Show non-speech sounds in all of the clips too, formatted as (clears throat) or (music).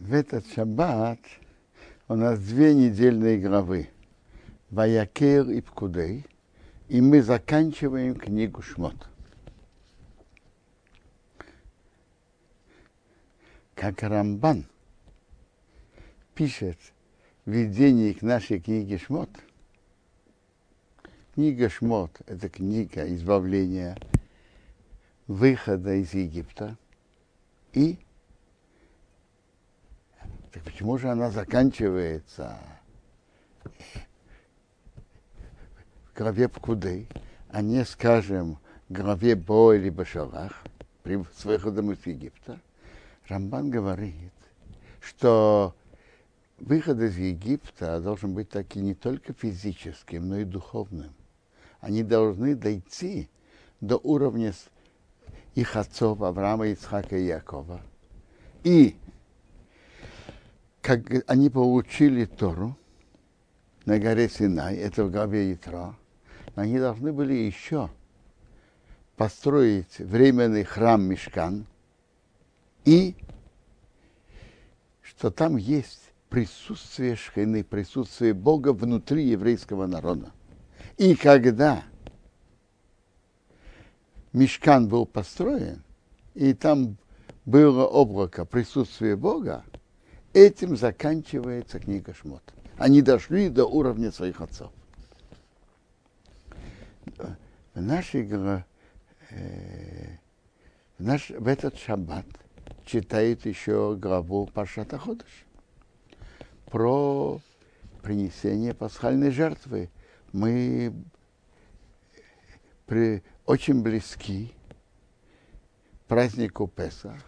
В этот шаббат у нас две недельные главы. Ваякер и Пкудей. И мы заканчиваем книгу Шмот. Как Рамбан пишет в введении к нашей книге Шмот. Книга Шмот – это книга избавления, выхода из Египта и так почему же она заканчивается в главе Пкуды, а не, скажем, в главе Бо или Башалах, с выходом из Египта? Рамбан говорит, что выход из Египта должен быть таки не только физическим, но и духовным. Они должны дойти до уровня их отцов Авраама, Ицхака и Якова. И как они получили Тору на горе Синай, это в главе Ятра, они должны были еще построить временный храм Мешкан и что там есть присутствие Шхины, присутствие Бога внутри еврейского народа. И когда Мешкан был построен, и там было облако, присутствие Бога, Этим заканчивается книга Шмот. Они дошли до уровня своих отцов. В, нашей, э, в, наш, в этот шаббат читает еще главу Пашата Ходыш про принесение пасхальной жертвы. Мы при, очень близки празднику Песах,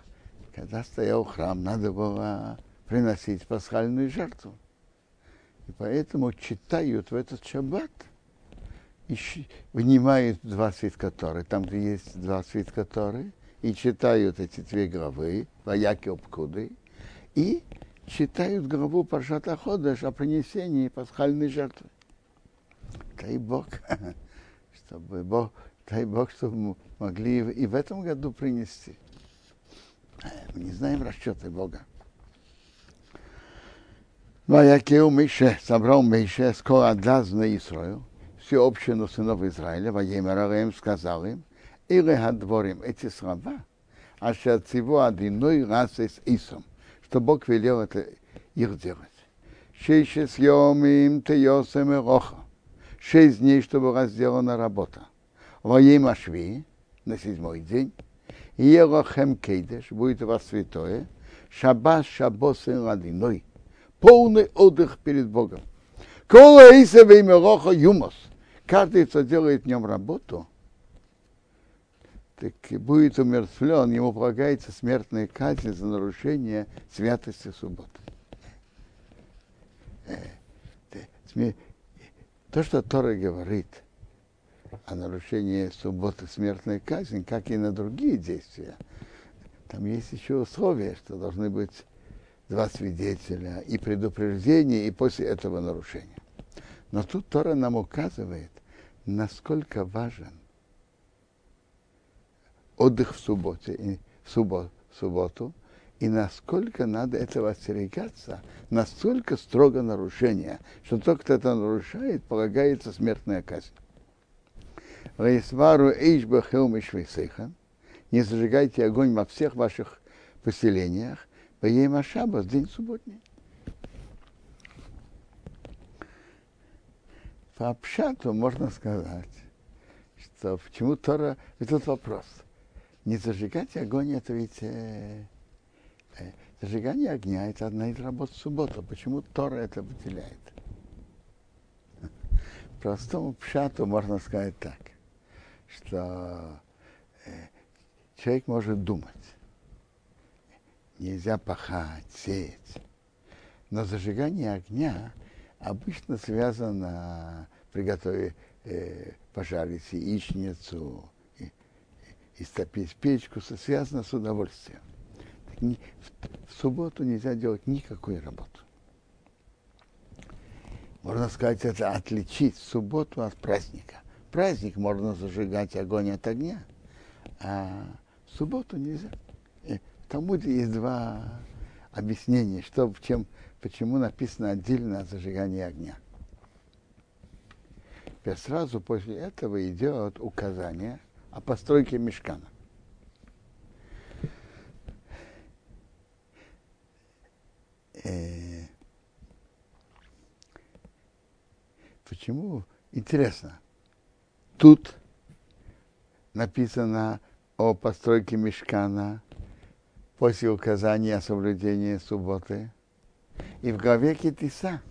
когда стоял храм, надо было приносить пасхальную жертву. И поэтому читают в этот шаббат и вынимают два свитка Торы, там, где есть два свитка Торы, и читают эти две главы, Ваяки Обкуды, и читают главу Паршата Ходыш о принесении пасхальной жертвы. Дай Бог, (laughs) чтобы Бог, дай Бог, чтобы могли и в этом году принести. Мы не знаем расчеты Бога. Ваякеу Мише, собрал Мише скоро отдаст на Израил, все общину сынов Израиля, Ваемераем сказал им, или гадворим эти слова, а шациву одиной раз с Исом, что Бог велел это их делать. Шесть съемим теосем роха, шесть дней, чтобы была сделана работа. Воем Ашви, на седьмой день, и Ерохем Кейдеш, будет у вас святое, Шаббас Шаббосен Ладиной, полный отдых перед Богом. Кола Иса Веймероха Юмос. Каждый, кто делает в нем работу, так будет умертвлен, ему полагается смертная казнь за нарушение святости субботы. Э, то, что Тора говорит о нарушении субботы смертной казни, как и на другие действия, там есть еще условия, что должны быть два свидетеля, и предупреждение, и после этого нарушения. Но тут Тора нам указывает, насколько важен отдых в субботе, и в субботу, в субботу и насколько надо этого остерегаться, настолько строго нарушение, что тот, кто это нарушает, полагается смертная казнь. Не зажигайте огонь во всех ваших поселениях, Поема Шабас, день субботний. По обшату можно сказать, что почему Тора... Ведь тут вопрос. Не зажигать огонь, это ведь... Э, э, зажигание огня – это одна из работ субботы. Почему Тора это выделяет? Простому пшату можно сказать так, что э, человек может думать, нельзя пахать, сеять. Но зажигание огня обычно связано приготовить, э, пожарить яичницу, и, стопить печку, связано с удовольствием. Не, в, в субботу нельзя делать никакой работы. Можно сказать, это отличить субботу от праздника. Праздник можно зажигать огонь от огня, а в субботу нельзя. Талмуде есть два объяснение, что, чем, почему написано отдельно о зажигании огня. Теперь сразу после этого идет указание о постройке мешкана. Э, почему? Интересно. Тут написано о постройке мешкана после указания о соблюдении субботы. И в главе Китиса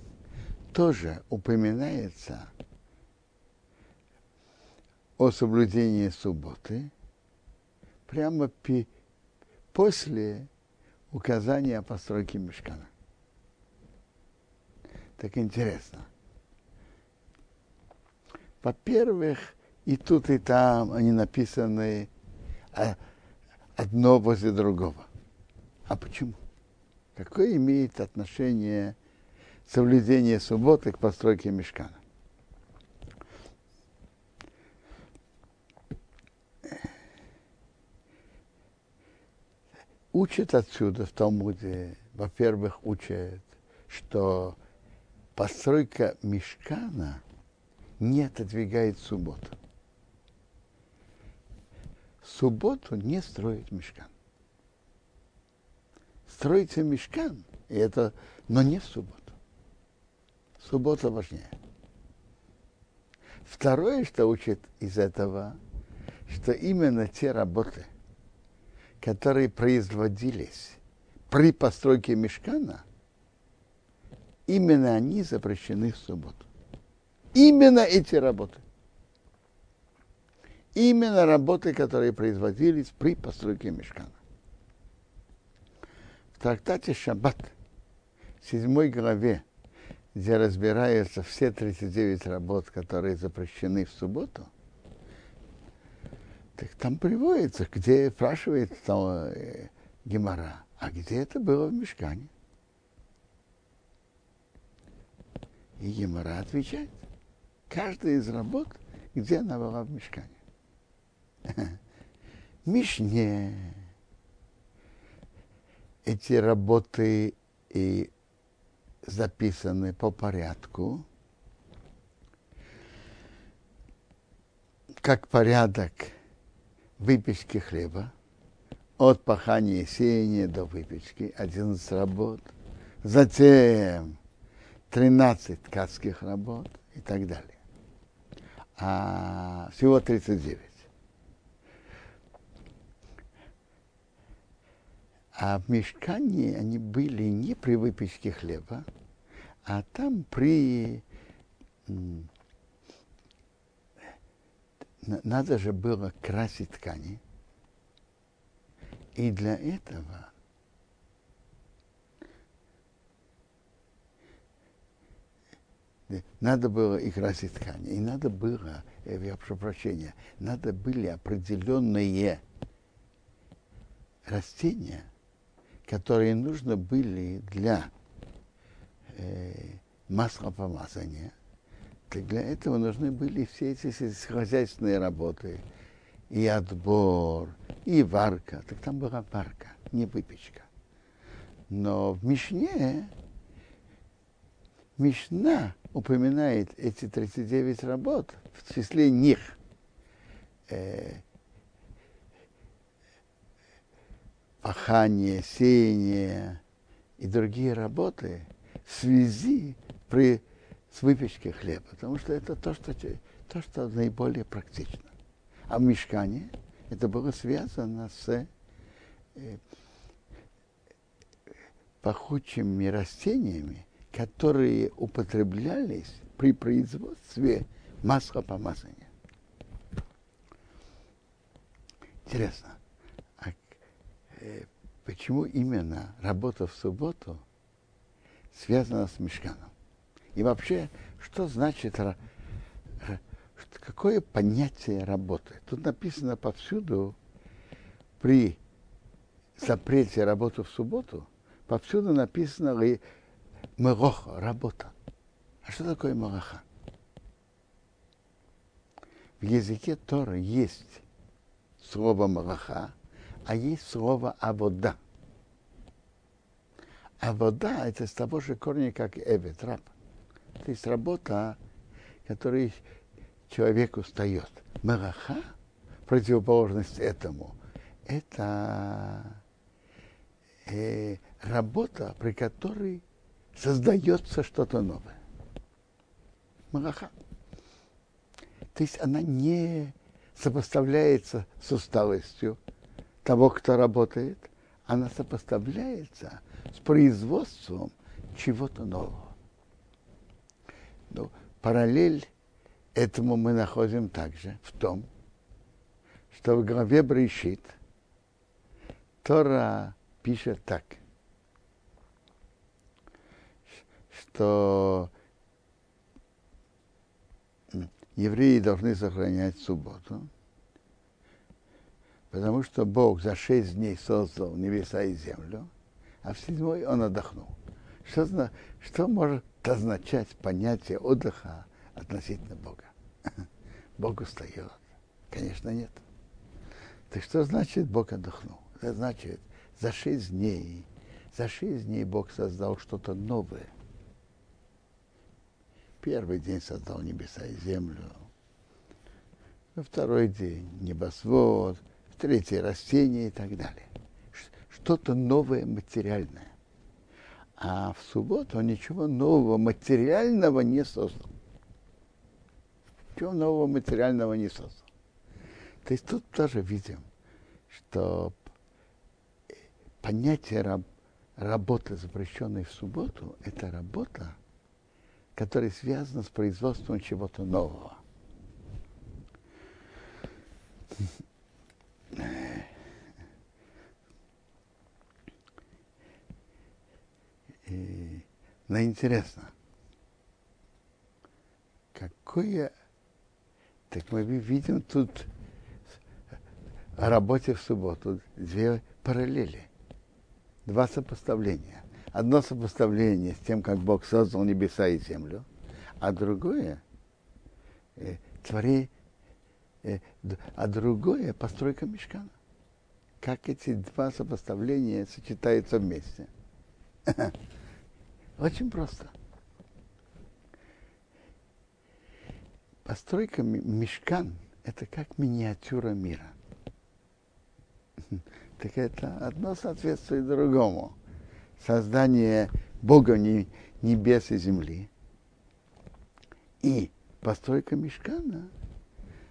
тоже упоминается о соблюдении субботы прямо после указания о постройке мешкана. Так интересно. Во-первых, и тут, и там они написаны а, одно возле другого. А почему? Какое имеет отношение соблюдение субботы к постройке мешкана? Учат отсюда в Талмуде, во-первых, учат, что постройка мешкана не отодвигает субботу. Субботу не строить мешкан строится мешкан, и это, но не в субботу. Суббота важнее. Второе, что учит из этого, что именно те работы, которые производились при постройке мешкана, именно они запрещены в субботу. Именно эти работы. Именно работы, которые производились при постройке мешкана. Трактате Шаббат, в седьмой главе, где разбираются все 39 работ, которые запрещены в субботу, так там приводится, где спрашивает там, э, Гемора, а где это было в мешкане? И Гемора отвечает, каждая из работ, где она была в мешкане. (laughs) Мишне, эти работы и записаны по порядку, как порядок выпечки хлеба, от пахания и сеяния до выпечки, 11 работ, затем 13 ткацких работ и так далее. А всего 39. А в мешкане они были не при выпечке хлеба, а там при... Надо же было красить ткани. И для этого надо было и красить ткани. И надо было, э, я прошу прощения, надо были определенные растения – которые нужны были для э, масла помазания, так для этого нужны были все эти хозяйственные работы, и отбор, и варка. Так там была варка, не выпечка. Но в Мишне Мишна упоминает эти 39 работ, в числе них э, пахание, сеяние и другие работы в связи при, с выпечкой хлеба, потому что это то, что, то, что наиболее практично. А в мешкане это было связано с э, пахучими растениями, которые употреблялись при производстве масла помазания. Интересно. Э, почему именно работа в субботу связана с мешканом. И вообще, что значит, какое понятие работы? Тут написано повсюду, при запрете работы в субботу, повсюду написано ли мероха, работа. А что такое мероха? В языке Тора есть слово мероха, а есть слово «авода». А вода это с того же корня, как эвет, раб. То есть работа, которой человек устает. Мараха, противоположность этому, это э, работа, при которой создается что-то новое. Мараха. То есть она не сопоставляется с усталостью того, кто работает, она сопоставляется с производством чего-то нового. Ну, параллель этому мы находим также в том, что в главе Брейшит Тора пишет так, что евреи должны сохранять субботу, потому что Бог за шесть дней создал небеса и землю, а в седьмой он отдохнул. Что, что может означать понятие отдыха относительно Бога? (laughs) Бог устает? Конечно, нет. Так что значит Бог отдохнул? Это значит, за шесть дней, за шесть дней Бог создал что-то новое – Первый день создал небеса и землю. Во второй день небосвод, в третий растения и так далее. Что-то новое материальное. А в субботу он ничего нового материального не создал. Ничего нового материального не создал. То есть тут тоже видим, что понятие раб, работы, запрещенной в субботу, это работа, которая связана с производством чего-то нового. И, но интересно, какое... Так мы видим тут о работе в субботу. Две параллели, два сопоставления. Одно сопоставление с тем, как Бог создал небеса и землю, а другое э, твори, э, а другое постройка мешкана. Как эти два сопоставления сочетаются вместе. (laughs) Очень просто. Постройка мешкан – это как миниатюра мира. (laughs) Так это одно соответствует другому создание Бога небес и земли и постройка мешкана,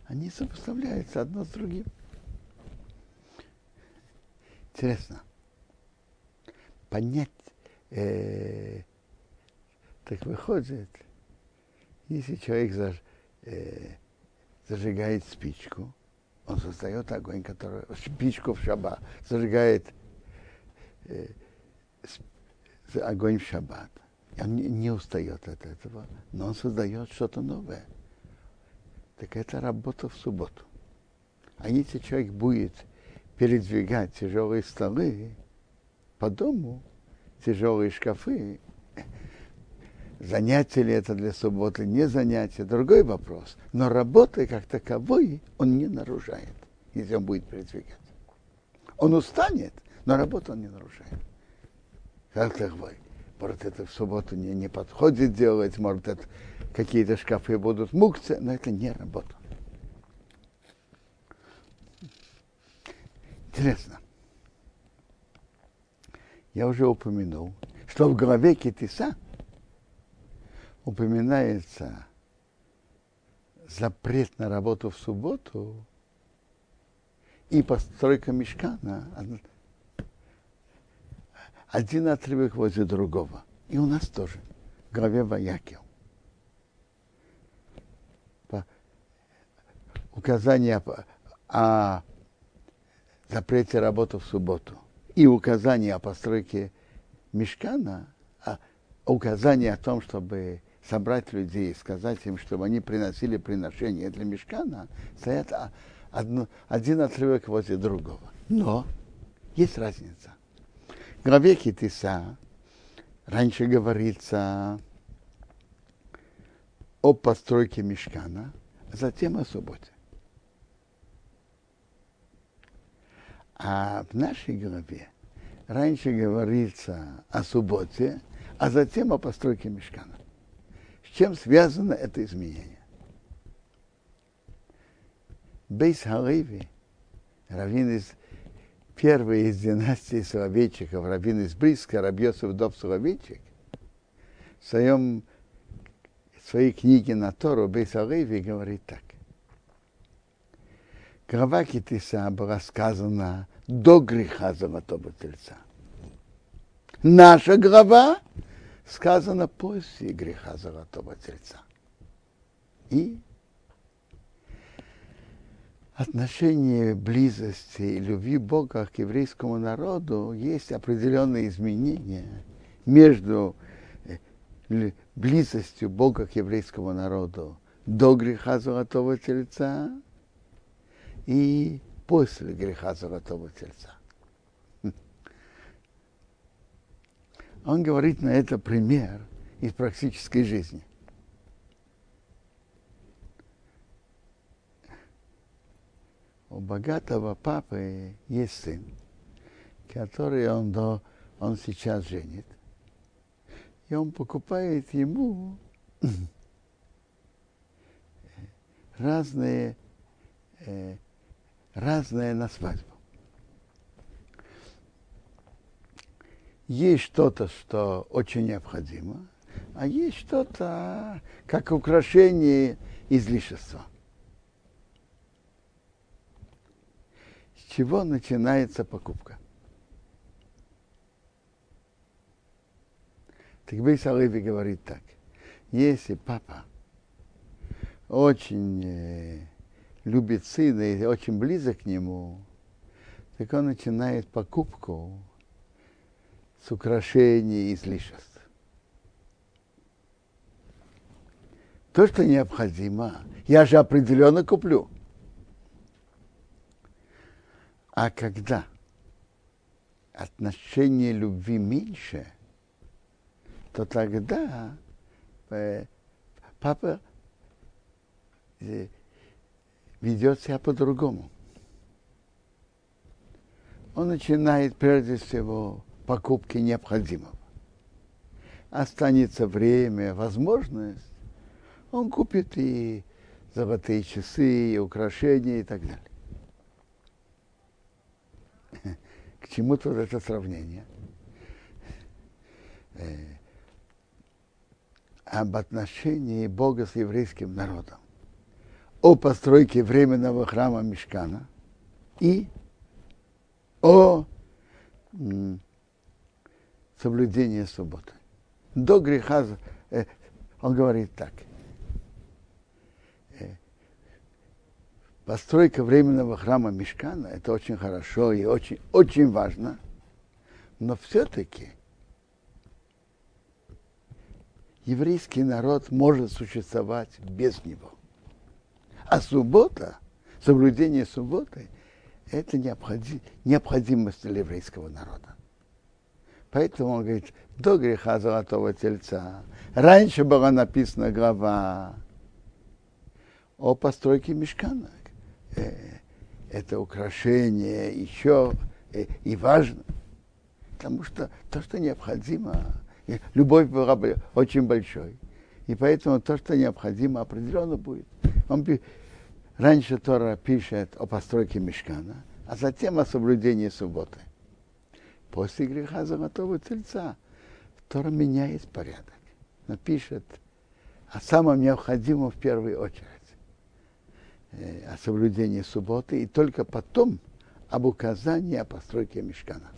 они сопоставляются одно с другим. Интересно. Понять, э, так выходит, если человек заж, э, зажигает спичку, он создает огонь, который спичку в шаба зажигает э, огонь в шаббат. Он не устает от этого, но он создает что-то новое. Так это работа в субботу. А если человек будет передвигать тяжелые столы по дому, тяжелые шкафы, занятие ли это для субботы, не занятие, другой вопрос. Но работы как таковой он не нарушает, если он будет передвигать. Он устанет, но работу он не нарушает. Как такой? Может, это в субботу не, не подходит делать, может, это какие-то шкафы будут мукцы, но это не работа. Интересно. Я уже упомянул, что в главе Китиса упоминается запрет на работу в субботу и постройка мешкана один отрывок возле другого. И у нас тоже. В главе Ваякел. Указание о запрете работы в субботу и указание о постройке мешкана, а указание о том, чтобы собрать людей и сказать им, чтобы они приносили приношения для мешкана, стоят одно, один отрывок возле другого. Но есть разница главе Китиса раньше говорится о постройке мешкана, а затем о субботе. А в нашей главе раньше говорится о субботе, а затем о постройке мешкана. С чем связано это изменение? Бейс Халеви, раввин из первый из династии Соловейчиков, раввин из Бриска, Рабьосов Доб Соловейчик, в своем своей книге на Тору Бейс Халеви говорит так. Глава Китиса была сказана до греха золотого тельца. Наша глава сказана после греха золотого тельца. И отношение близости и любви Бога к еврейскому народу есть определенные изменения между э, близостью Бога к еврейскому народу до греха золотого тельца и после греха золотого тельца. Он говорит на это пример из практической жизни. У богатого папы есть сын, который он, до, он сейчас женит. И он покупает ему (clears throat) разные э, разное на свадьбу. Есть что-то, что очень необходимо, а есть что-то, как украшение излишества. Чего начинается покупка? Так Бейс Алеви говорит так. Если папа очень э, любит сына и очень близок к нему, так он начинает покупку с украшений и излишеств. То, что необходимо, я же определенно куплю. А когда отношение любви меньше, то тогда э, папа э, ведет себя по-другому. Он начинает прежде всего покупки необходимого. Останется время, возможность, он купит и золотые часы, и украшения и так далее. Чему тут это сравнение? Э, об отношении Бога с еврейским народом о постройке временного храма Мешкана и о соблюдении субботы. До греха э, он говорит так. Э, постройка временного храма Мешкана это очень хорошо и очень, очень важно, но все-таки еврейский народ может существовать без него. А суббота, соблюдение субботы, это необходим, необходимость для еврейского народа. Поэтому он говорит, до греха золотого тельца. Раньше была написана глава о постройке мешкана. Э, это украшение еще э, и важно. Потому что то, что необходимо, любовь была очень большой. И поэтому то, что необходимо, определенно будет. Он, раньше Тора пишет о постройке мешкана, а затем о соблюдении субботы. После греха золотого тельца Тора меняет порядок. Напишет о самом необходимом в первую очередь. Э, о соблюдении субботы и только потом об указании о постройке мешкана.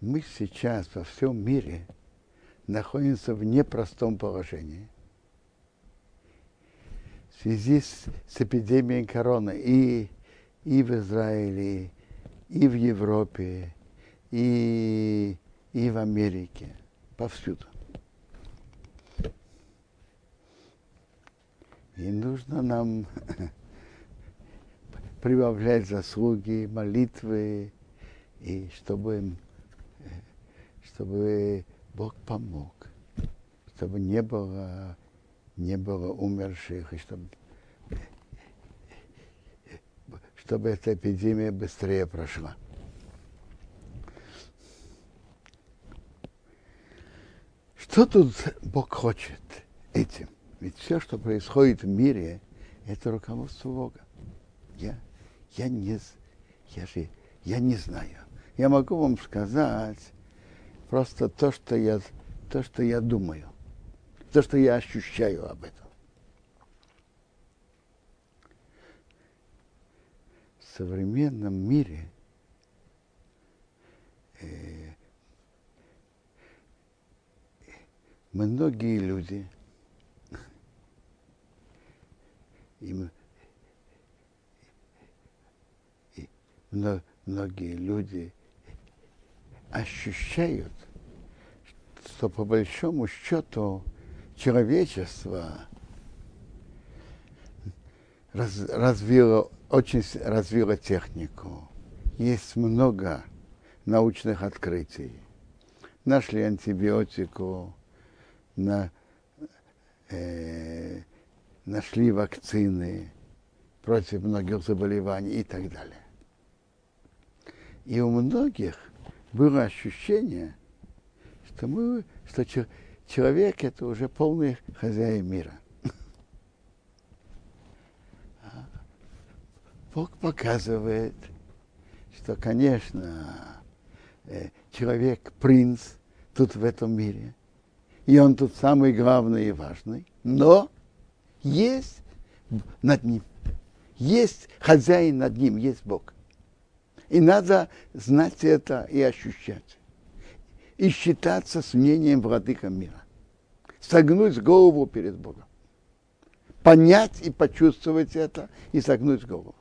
мы сейчас во всем мире находимся в непростом положении. В связи с, с эпидемией короны и, и в Израиле, и в Европе, и, и в Америке, повсюду. И нужно нам (laughs) прибавлять заслуги, молитвы, и чтобы чтобы Бог помог, чтобы не было, не было умерших, и чтобы чтобы эта эпидемия быстрее прошла. Что тут Бог хочет этим? Ведь все, что происходит в мире, это руководство Бога. Я, я, не, я, же, я не знаю. Я могу вам сказать просто то, что я, то, что я думаю, то, что я ощущаю об этом. В современном мире э, многие люди им, многие люди ощущают, что по большому счету человечество раз, развило, очень развило технику. Есть много научных открытий. Нашли антибиотику, на, э, нашли вакцины против многих заболеваний и так далее. И у многих было ощущение, что, мы, что человек это уже полный хозяин мира. (laughs) А Бог показывает, что, конечно, э, человек принц тут в этом мире – и он тут самый главный и важный, но есть над ним, есть хозяин над ним, есть Бог. И надо знать это и ощущать. И считаться с мнением владыка мира. Согнуть голову перед Богом. Понять и почувствовать это и согнуть голову.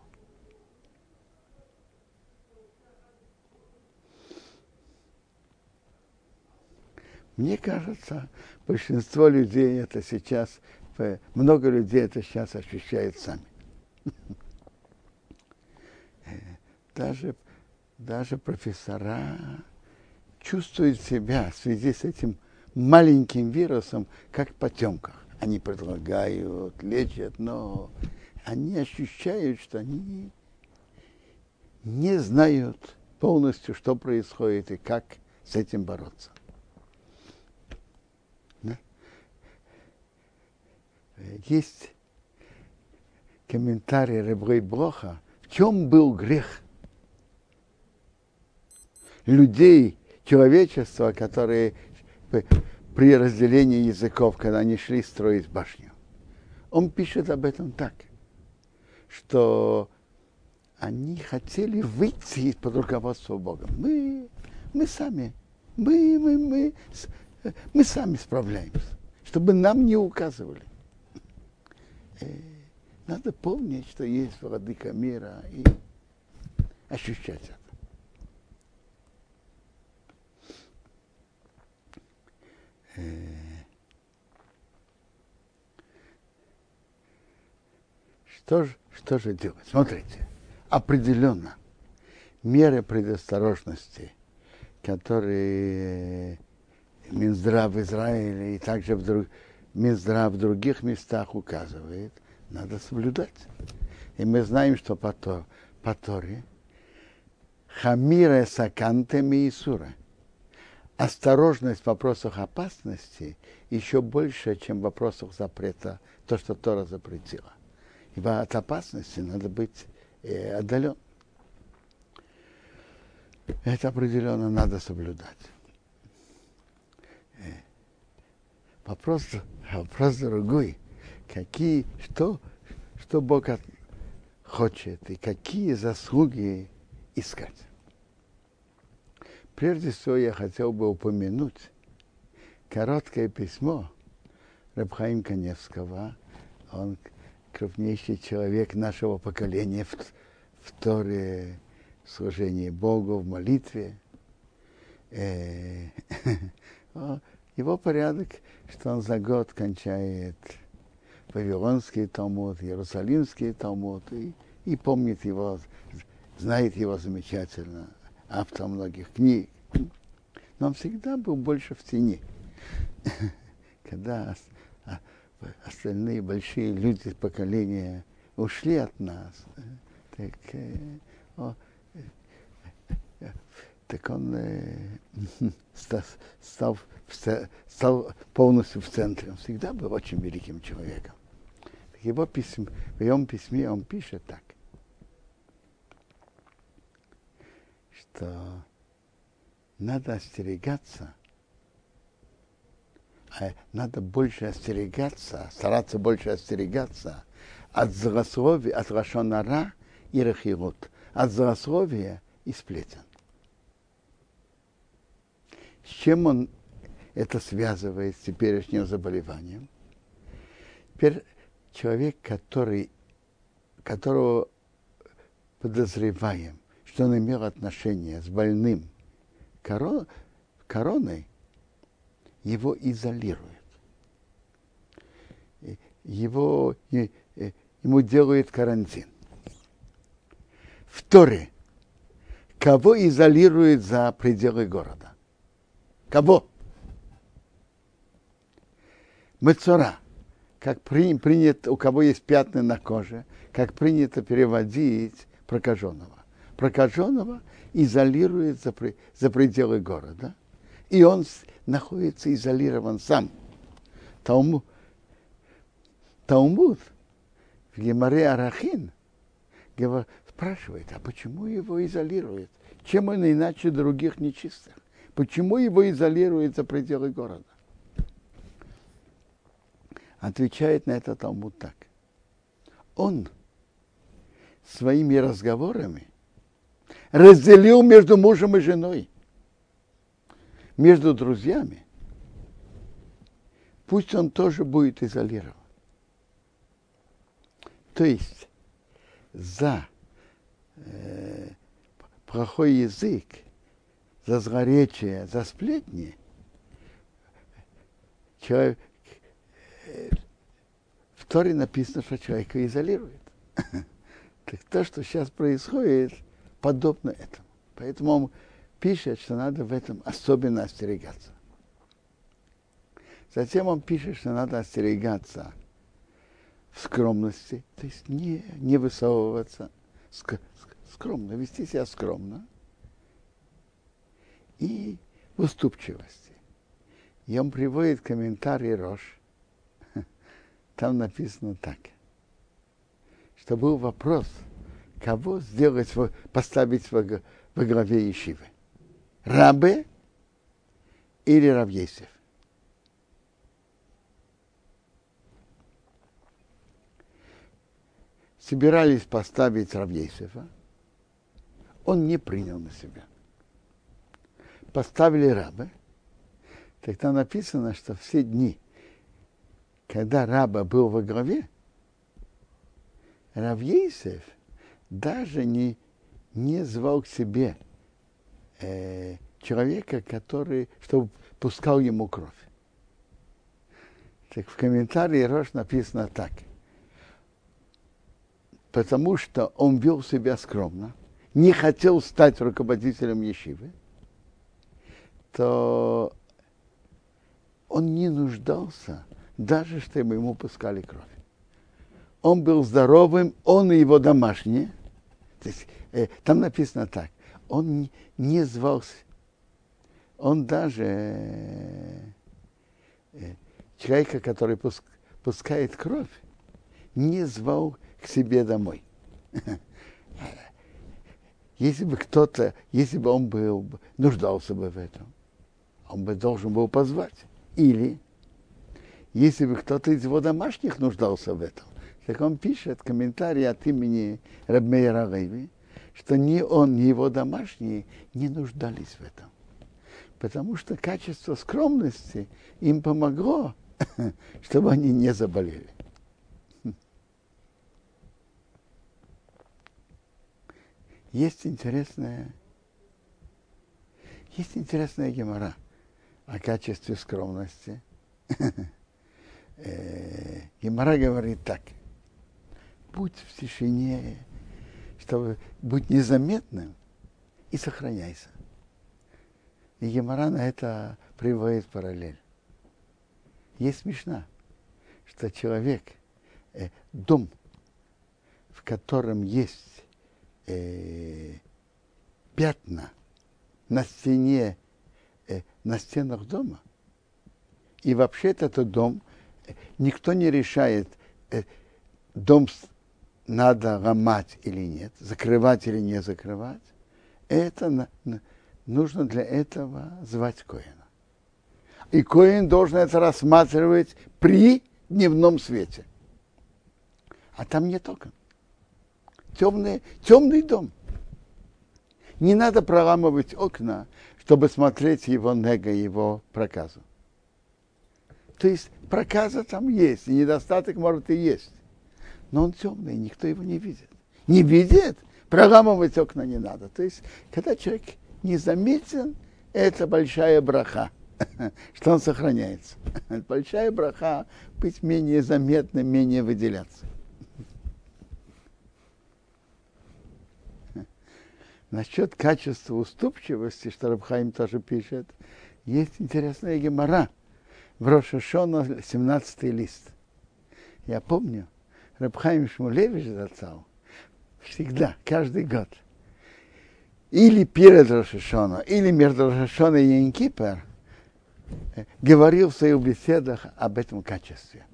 Мне кажется, большинство людей это сейчас, много людей это сейчас ощущают сами. Э, даже, даже профессора чувствуют себя в связи с этим маленьким вирусом, как в потемках. Они предлагают, лечат, но они ощущают, что они не знают полностью, что происходит и как с этим бороться. Есть комментарий Ребрей Броха, в чем был грех людей, человечества, которые при разделении языков, когда они шли строить башню. Он пишет об этом так, что они хотели выйти из-под руководства Бога. Мы, мы сами, мы, мы, мы, мы сами справляемся, чтобы нам не указывали. Э, надо помнить, что есть владыка мира и ощущать это. Э, что же, что же делать? Смотрите, определенно меры предосторожности, которые Минздрав в Израиле и также в других Минздрав в других местах указывает, надо соблюдать. И мы знаем, что по, то, по Торе хамира сакантами и сура. Осторожность в вопросах опасности еще больше, чем в вопросах запрета, то, что Тора запретила. Ибо от опасности надо быть э, отдален. Это определенно надо соблюдать. Э, вопрос вопрос другой. Какие, что, что Бог от, хочет и какие заслуги искать. Прежде всего я хотел бы упомянуть короткое письмо Рабхаим Каневского. Он крупнейший человек нашего поколения в, в Торе, в служении Богу, в молитве. (laughs) Э, его порядок что он за год кончает Вавилонский Талмуд, Иерусалимский Талмуд, и, и помнит его, знает его замечательно, автор многих книг. Но он всегда был больше в тени. (laughs) Когда остальные большие люди поколения ушли от нас, Так, э, о, так он э, (laughs) стал, стал полностью в центре. Он всегда был очень великим человеком. Его письме, в его письме он пишет так, что надо остерегаться, а надо больше остерегаться, стараться больше остерегаться от злословия, от лошонара и рахирут, от злословия и сплетен. С чем он это связывает с теперешним заболеванием? Теперь человек, который, которого подозреваем, что он имел отношение с больным корон, короной, его изолирует. Его, ему делают карантин. В Торе кого изолирует за пределы города? Кого? Мецора. Как при, принято, у кого есть пятна на коже, как принято переводить прокаженного. Прокаженного изолирует за, за пределы города, и он находится изолирован сам. Тауму, Таумуд в Гемаре Арахин спрашивает, а почему его изолируют? Чем он иначе других нечистых? Почему его изолируют за пределы города? Отвечает на это Талмуд так. Он своими разговорами разделил между мужем и женой, между друзьями. Пусть он тоже будет изолирован. То есть за э, плохой язык, за злоречие, за сплетни человек, э, в Торе написано, что человека изолирует. так (laughs) то, что сейчас происходит, подобно этому. Поэтому он пишет, что надо в этом особенно остерегаться. Затем он пишет, что надо остерегаться в скромности, то есть не, не высовываться, ск, скромно, вести себя скромно и уступчивости. И он приводит комментарий Рош. Там написано так, что был вопрос – кого сделать, поставить во, во главе Ешивы? Рабы или Равьесев? Собирались поставить Равьесева, он не принял на себя. Поставили рабы, тогда написано, что все дни, когда раба был во главе, Равьесев – даже не, не звал к себе э, человека, который, чтобы пускал ему кровь. Так в комментарии Рош написано так. Потому что он вел себя скромно, не хотел стать руководителем Ешивы, то он не нуждался, даже чтобы ему пускали кровь. Он был здоровым, он и его домашние – то есть, э, там написано так. Он не, звался. Он даже э, э, человека, который пуск, пускает кровь, не звал к себе домой. (laughs) Если бы кто-то, если бы он был, нуждался бы в этом, он бы должен был позвать. Или, если бы кто-то из его домашних нуждался в этом, так он пишет комментарий от имени Рабмейра Рейви, что ни он, ни его домашние не нуждались в этом. Потому что качество скромности им помогло, (laughs) чтобы они не заболели. Есть интересная, есть интересная гемора о качестве скромности. (laughs) Э, гемора говорит так – будь в тишине, чтобы быть незаметным и сохраняйся. И Гемора на это приводит параллель. Есть смешно, что человек, э, дом, в котором есть э, пятна на стене, на стенах дома. И вообще этот дом, э, никто не решает, э, дом надо ломать или нет, закрывать или не закрывать. Это нужно для этого звать Коина. И Коин должен это рассматривать при дневном свете. А там нет окон. Темный, темный дом. Не надо проламывать окна, чтобы смотреть его нега, его проказу. То есть проказа там есть, и недостаток может и есть. Но он темный, никто его не видит. Не видит? Проламывать окна не надо. То есть, когда человек незаметен, это большая браха, (laughs) что он сохраняется. (laughs) Большая браха быть менее заметным, менее выделяться. Насчет качества уступчивости, что Рабхаим тоже пишет, есть интересная гемора в Рошашона, 17 лист. Я помню, Рабхаим Шмулевич зацал всегда, каждый год. Или перед Рошашона, или между Рошашона и Янкипер говорил в своих беседах об этом качестве.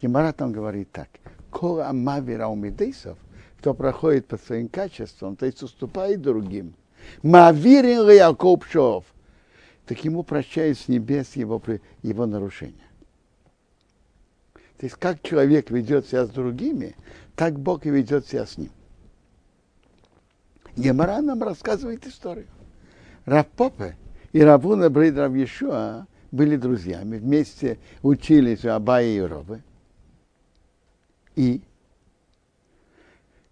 Гемора там говорит так. Кола амавира умидейсов – кто проходит по своим качествам, то есть уступает другим. Мавирин Яков Шов, так ему прощают с небес его, его нарушения. То есть как человек ведет себя с другими, так Бог и ведет себя с ним. Гемора нам рассказывает историю. Равпопе и Равуна Брейд Рав Ешуа были друзьями, вместе учились у Абая и Робы. И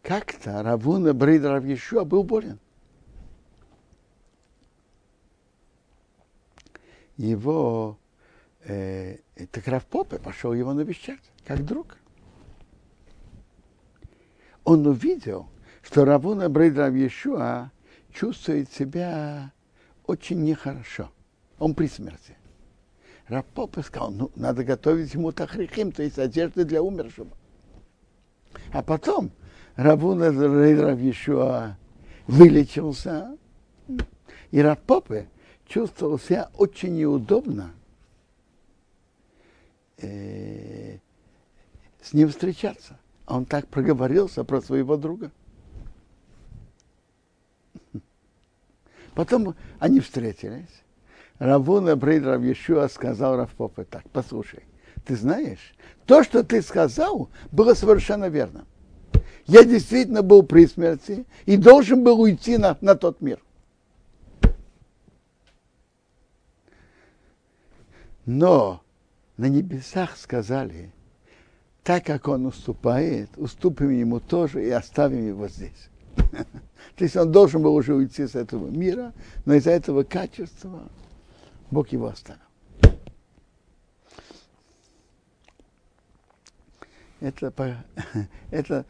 как-то Равуна Брейд Рав Ешуа был болен. Его э, так Рав Попе пошел его навещать, как друг. Он увидел, что Равуна Брейд Рав Ешуа чувствует себя очень нехорошо. Он при смерти. Рав Попе сказал, ну, надо готовить ему тахрихим, то есть одежды для умершего. А потом Равуна Рав Ешуа вылечился, и Рав Попе чувствовал себя очень неудобно э, с ним встречаться. Он так проговорился про своего друга. Потом они встретились. Равуна Брейд Рав Ешуа сказал Рав Попе так, послушай, ты знаешь, то, что ты сказал, было совершенно верно я действительно был при смерти и должен был уйти на, на тот мир. Но на небесах сказали, так как он уступает, уступим ему тоже и оставим его здесь. (laughs) То есть он должен был уже уйти с этого мира, но из-за этого качества Бог его оставил. Это, (laughs) это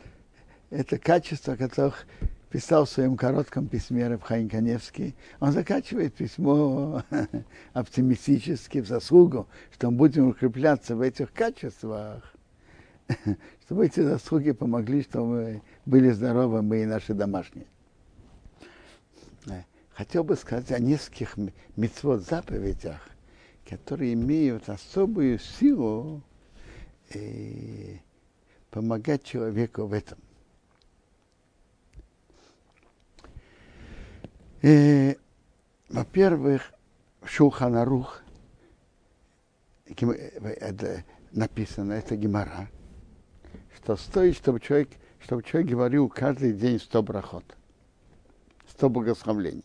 это качество, которых писал в своем коротком письме Рабхаим Каневский. Он заканчивает письмо (laughs) оптимистически в заслугу, что мы будем укрепляться в этих качествах, (laughs) чтобы эти заслуги помогли, чтобы мы были здоровы, мы и наши домашние. Хотел бы сказать о нескольких мецвод заповедях, которые имеют особую силу и помогать человеку в этом. И, во-первых, в Шулханарух это написано, это гемора, что стоит, чтобы человек, чтобы человек говорил каждый день сто брахот, сто благословлений.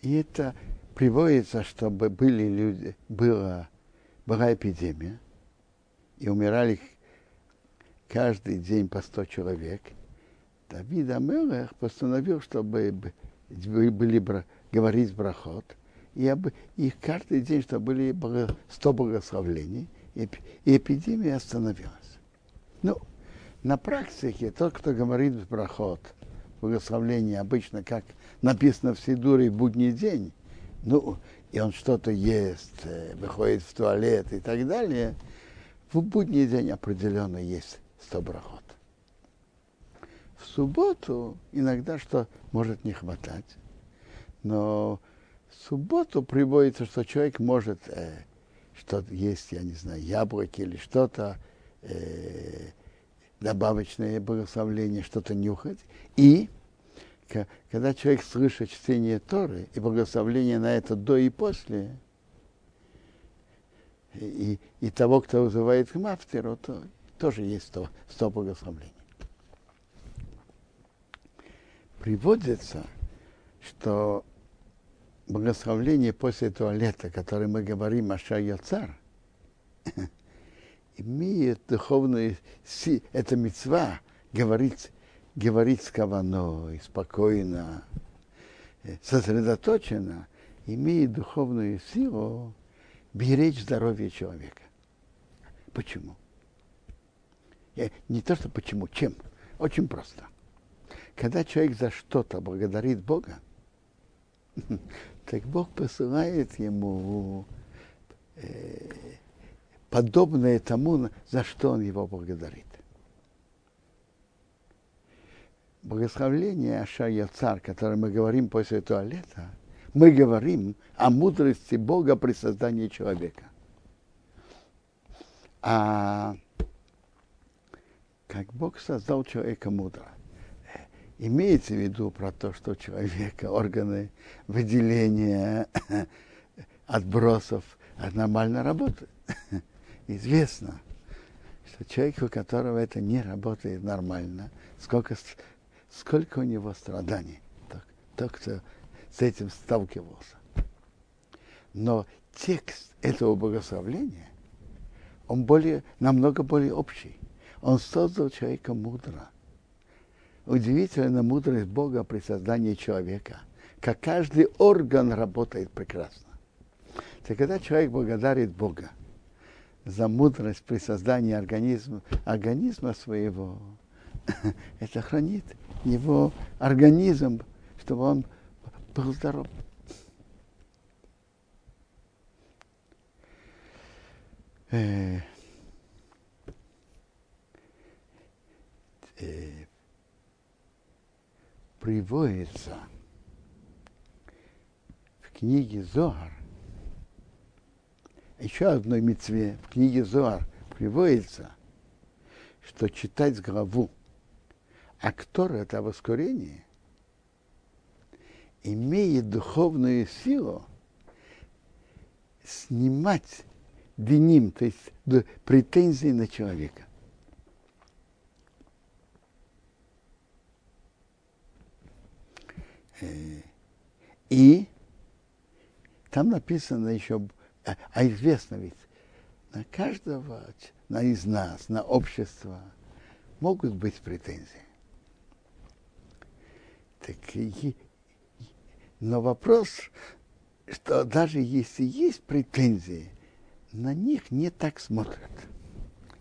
И это приводится, чтобы были люди, была, была эпидемия, и умирали каждый день по 100 человек, Давид Амелех постановил, чтобы были говорить брахот, и, об, и каждый день, чтобы были 100 благословлений, и, эпидемия остановилась. Ну, на практике тот, кто говорит брахот, благословление обычно, как написано в Сидуре, будний день, ну, и он что-то ест, э, выходит в туалет и так далее – В будний день определенно есть 100 брахот. В субботу иногда что может не хватать, но в субботу приводится, что человек может э, что-то есть, я не знаю, яблоки или что-то, э, добавочное благословление, что-то нюхать. И когда человек слышит чтение Торы и благословление на это до и после, и, и того, кто вызывает к мафтеру, то тоже есть сто, сто благословлений. Приводится, что благословление после туалета, которое мы говорим Аша Йоцар, (laughs) имеет духовную силу, это мецва говорить, говорить с каваной, спокойно, э, сосредоточенно, имеет духовную силу беречь здоровье человека. Почему? Я, не то, что почему, чем. Очень просто. Когда человек за что-то благодарит Бога, (laughs) так Бог посылает ему э, подобное тому, за что он его благодарит. Благословление Ашая Царь, которое мы говорим после туалета, мы говорим о мудрости Бога при создании человека. А как Бог создал человека мудро – имеется в виду про то, что у человека органы выделения отбросов нормально работают. Известно, что человек, у которого это не работает нормально, сколько, сколько у него страданий, тот, тот, кто с этим сталкивался. Но текст этого благословления, он более, намного более общий. Он создал человека мудро удивительная мудрость Бога при создании человека. Как каждый орган работает прекрасно. Так когда человек благодарит Бога за мудрость при создании организма, организма своего, (coughs) это хранит его организм, чтобы он был здоров. Э, э, приводится в книге Зоар, еще одной мецве в книге Зоар приводится, что читать главу актор это воскурение имеет духовную силу снимать виним, то есть претензии на человека. И там написано еще, а, а известно ведь, на каждого, на из нас, на общество могут быть претензии. Так, но вопрос, что даже если есть претензии, на них не так смотрят.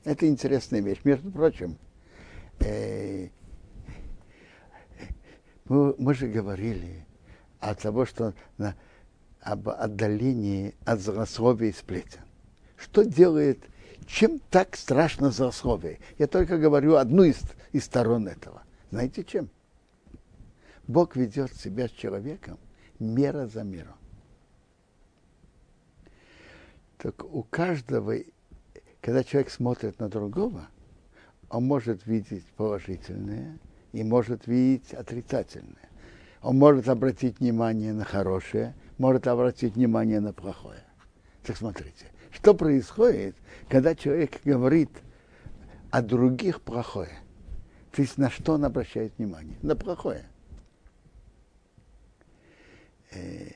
Это интересная вещь. Между прочим, э, мы, мы же говорили от того, что на, об отдалении от злословия и сплетен. Что делает, чем так страшно злословие? Я только говорю одну из, из сторон этого. Знаете чем? Бог ведет себя с человеком мера за меру. Так у каждого, когда человек смотрит на другого, он может видеть положительное – и может видеть отрицательное. Он может обратить внимание на хорошее, может обратить внимание на плохое. Так смотрите, что происходит, когда человек говорит о других плохое? То есть на что он обращает внимание? На плохое. Э,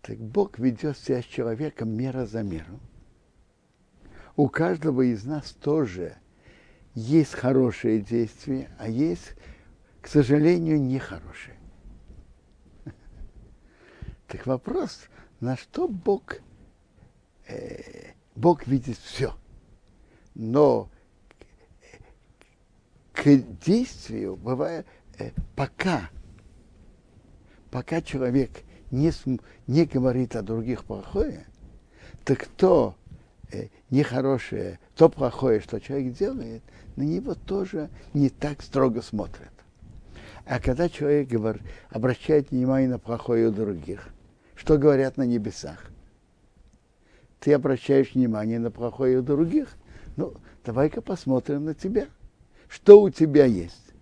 так Бог ведет себя с человеком мера за меру. У каждого из нас тоже есть хорошие действия, а есть, к сожалению, нехорошие. (laughs) Так вопрос, на что Бог, э, Бог видит все. Но к действию бывает, э, пока, пока человек не, не говорит о других плохое, то кто нехорошее, то плохое, что человек делает, на него тоже не так строго смотрят. А когда человек говорит, обращает внимание на плохое у других, что говорят на небесах? Ты обращаешь внимание на плохое у других, ну, давай-ка посмотрим на тебя. Что у тебя есть?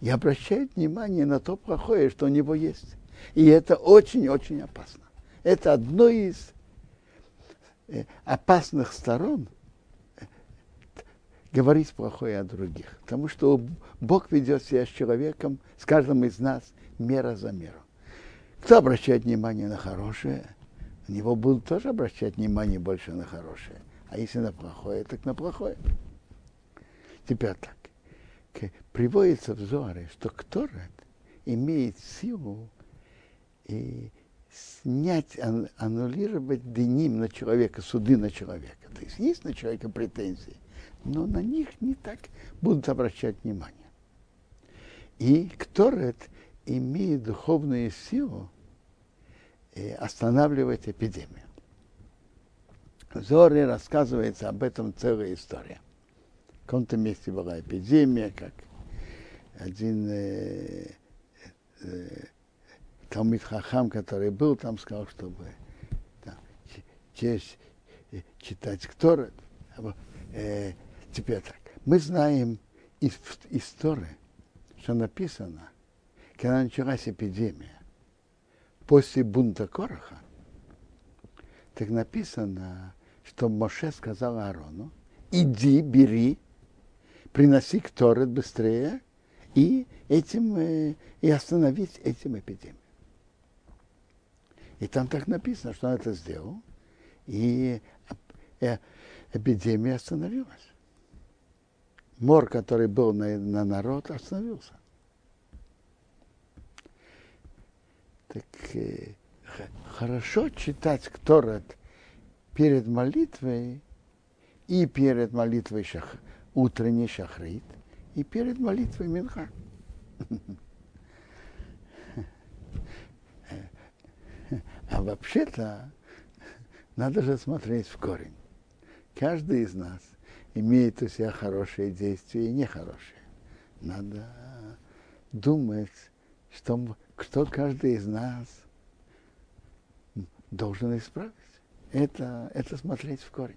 И обращает внимание на то плохое, что у него есть. И это очень-очень опасно. Это одно из э, опасных сторон э, говорить плохое о других. Потому что Бог ведет себя с человеком, с каждым из нас, мера за меру. Кто обращает внимание на хорошее, у него будут тоже обращать внимание больше на хорошее. А если на плохое, так на плохое. Теперь так. Приводится в Зоре, что Кторет имеет силу и снять, аннулировать деним на человека, суды на человека. То есть есть на человека претензии, но на них не так будут обращать внимание. И Кторет имеет духовную силу э, останавливать эпидемию. В Зоре рассказывается об этом целая история. В каком-то месте была эпидемия, как один э, э, Талмит Хахам, который был там, сказал, чтобы там, честь э, читать Кторет. Э, теперь так. Мы знаем из, Торы, что написано, когда началась эпидемия, после бунта Короха, так написано, что Моше сказал Аарону, иди, бери, приноси Кторет быстрее, и этим э, и остановить этим эпидемию. И там так написано, что он это сделал, и э, эпидемия остановилась. Мор, который был на, на народ, остановился. Так э, хорошо читать Кторет перед молитвой и перед молитвой шах, утренней шахрит, и перед молитвой Минха. (laughs) А вообще-то надо же смотреть в корень. Каждый из нас имеет у себя хорошие действия и нехорошие. Надо думать, что, что каждый из нас должен исправить. Это, это смотреть в корень.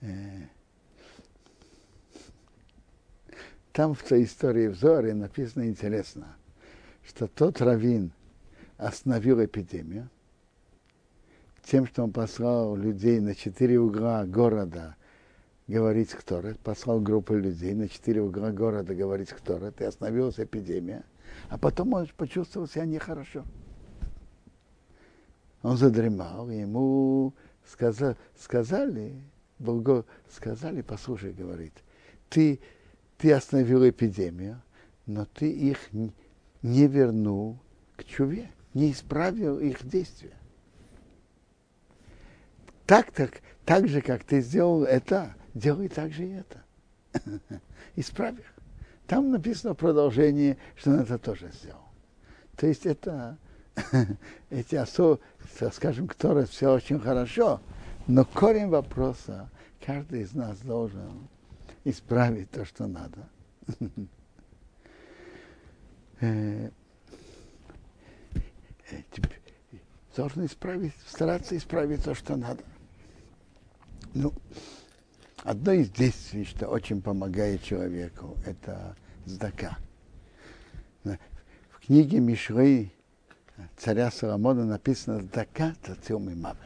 Э, там в той истории взоре написано интересно, что тот раввин, остановил эпидемию тем, что он послал людей на четыре угла города говорить Кторет, послал группу людей на четыре угла города говорить Кторет, и остановилась эпидемия. А потом он почувствовал себя нехорошо. Он задремал, ему сказали, сказали, Богу сказали, послушай, говорит, ты, ты остановил эпидемию, но ты их не вернул к чуве не исправил их действия. Так, так, так же, как ты сделал это, делай так же и это. (laughs) Исправь. Там написано в продолжении, что он это тоже сделал. То есть это (laughs) эти особо, скажем, которые все очень хорошо, но корень вопроса каждый из нас должен исправить то, что надо. (laughs) Э, должен исправить, стараться исправить то, что надо. Ну, одно из действий, что очень помогает человеку, это здака. В книге Мишлы царя Соломона написано «Здака тацил и мавет».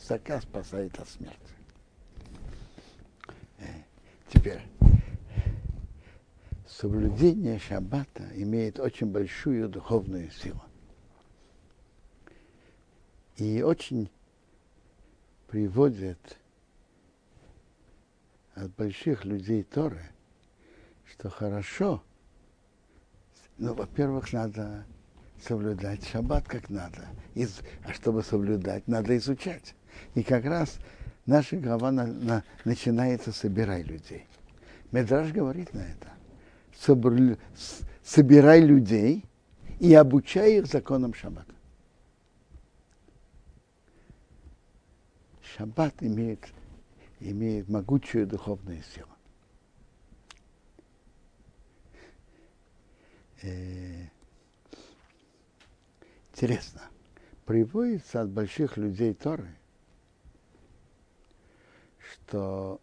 Здака спасает от смерти. Э, теперь, соблюдение шаббата имеет очень большую духовную силу. И очень приводят от больших людей Торы, что хорошо, ну, во-первых, надо соблюдать шаббат как надо. И, а чтобы соблюдать, надо изучать. И как раз наша глава на, на, начинается «собирай людей». Медраж говорит на это. Собр, собирай людей и обучай их законам шаббата. Шаббат имеет, имеет могучую духовную силу. Э, интересно, приводится от больших людей Торы, что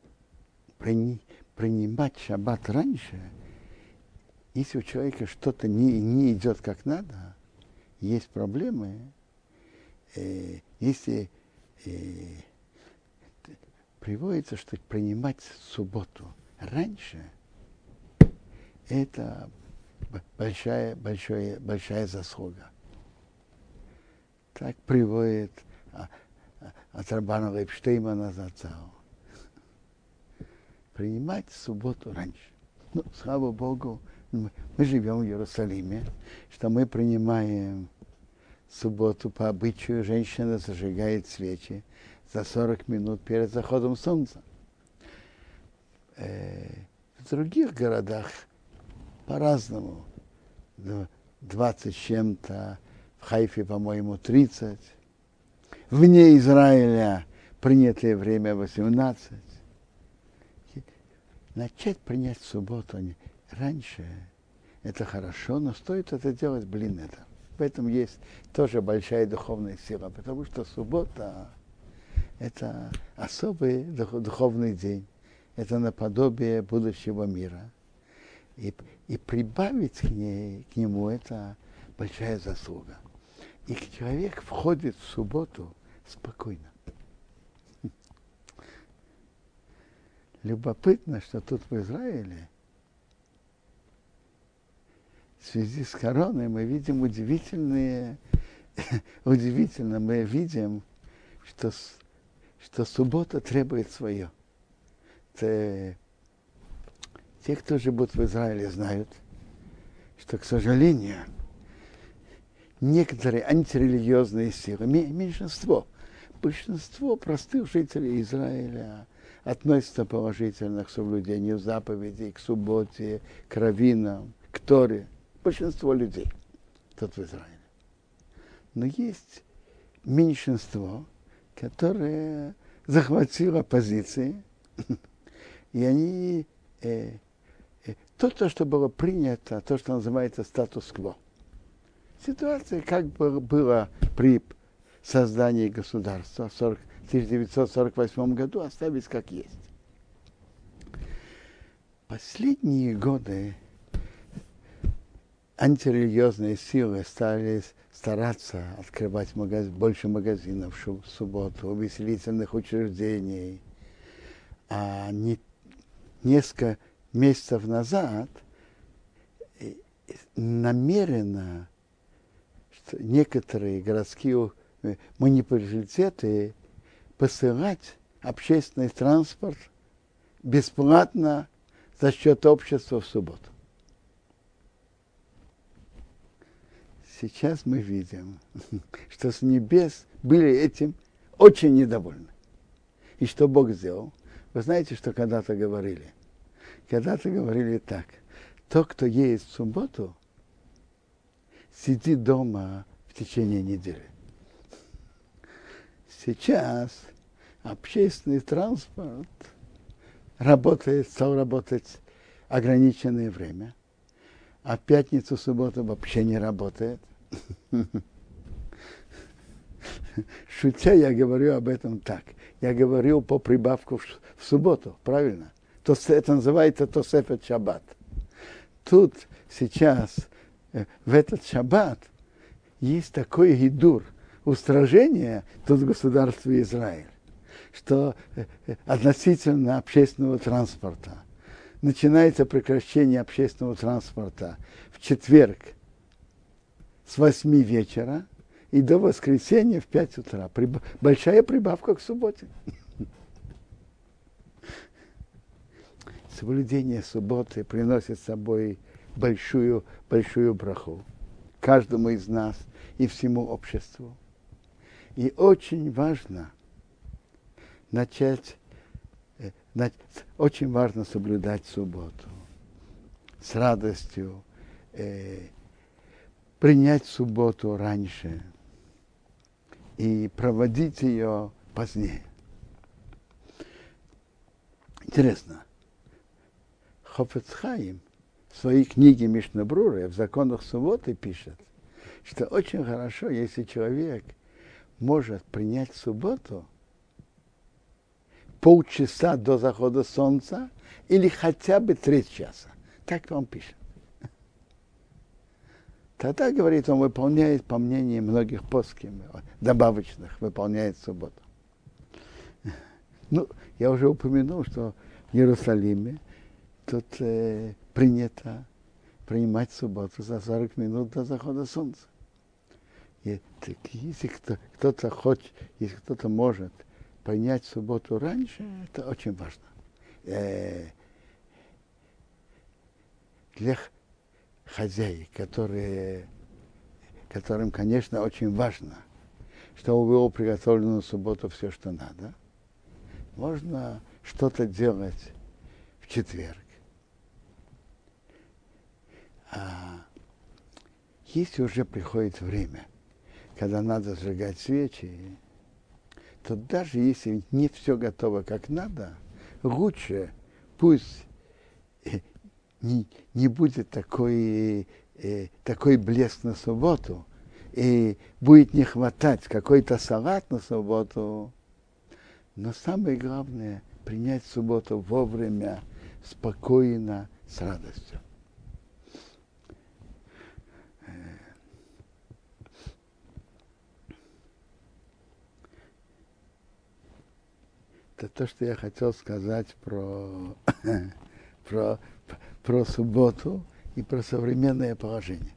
принимать шаббат раньше, если у человека что-то не, не идет как надо, есть проблемы, э, если э, приводится, что принимать субботу раньше, это большая, большая, большая заслуга. Так приводит а, а, от Рабана Лейпштеймана Зацау. Принимать субботу раньше. Ну, слава Богу, мы живем в Иерусалиме, что мы принимаем субботу по обычаю, женщина зажигает свечи за 40 минут перед заходом солнца. Э, в других городах по-разному. 20 с чем-то, в Хайфе, по-моему, 30. Вне Израиля принятое время 18. Начать принять субботу раньше, это хорошо, но стоит это делать, блин, это. В этом есть тоже большая духовная сила, потому что суббота – это особый духовный день. Это наподобие будущего мира. И, и прибавить к, ней, к нему это большая заслуга. И человек входит в субботу спокойно. (laughs) Любопытно, что тут в Израиле в связи с короной мы видим удивительные, (laughs) удивительно мы видим, что, что суббота требует свое. Это, те, кто живут в Израиле, знают, что, к сожалению, некоторые антирелигиозные силы, меньшинство, большинство простых жителей Израиля относятся положительно к соблюдению заповедей, к субботе, к раввинам, к Торе – большинство людей тут в Израиле. Но есть меньшинство, которое захватило позиции, (laughs) и они э, э, то, то, что было принято, то, что называется статус-кво. Ситуация как бы была при создании государства в 40, 1948 году, оставить как есть. Последние годы антирелигиозные силы стали стараться открывать магаз... больше магазинов в субботу, увеселительных учреждений. А не... несколько месяцев назад э, намеренно что некоторые городские э, муниципалитеты посылать общественный транспорт бесплатно за счет общества в субботу. Сейчас мы видим, (laughs) что с небес были этим очень недовольны. И что Бог сделал? Вы знаете, что когда-то говорили? Когда-то говорили так. Тот, кто ест в субботу, сидит дома в течение недели. Сейчас общественный транспорт работает, стал работать ограниченное время, а в пятницу, субботу вообще не работает. (laughs) Шутя я говорю об этом так. Я говорил по прибавку в, в субботу, правильно? То, это называется Тосефет Шаббат. Тут сейчас, э, в этот шаббат, есть такой гидур, устражение тут в государстве Израиль, что э, э, относительно общественного транспорта начинается прекращение общественного транспорта в четверг – с 8 вечера и до воскресенья в 5 утра. Приб... Большая прибавка к субботе. (laughs) Соблюдение субботы приносит с собой большую, большую браху каждому из нас и всему обществу. И очень важно начать, э, очень важно соблюдать субботу с радостью, э, принять субботу раньше и проводить ее позднее. Интересно. Хофецхаим в своей книге Мишнабрура в законах субботы пишет, что очень хорошо, если человек может принять субботу полчаса до захода солнца или хотя бы треть часа. Так он пишет. Тогда, говорит, он выполняет, по мнению многих поским, добавочных, выполняет субботу. (laughs) Ну, я уже упомянул, что в Иерусалиме тут э, принято принимать субботу за 40 минут до захода солнца. И, так, если кто, кто-то хочет, если кто-то может принять субботу раньше, это очень важно. Э, для хозяев, которые, которым, конечно, очень важно, что было приготовлено на субботу все, что надо, можно что-то делать в четверг. А если уже приходит время, когда надо сжигать свечи, то даже если не все готово как надо, лучше пусть не, не будет такой, э, такой блеск на субботу, и будет не хватать какой-то салат на субботу. Но самое главное – принять субботу вовремя, спокойно, с радостью. Это то, что я хотел сказать про, (coughs) про про субботу и про современное положение.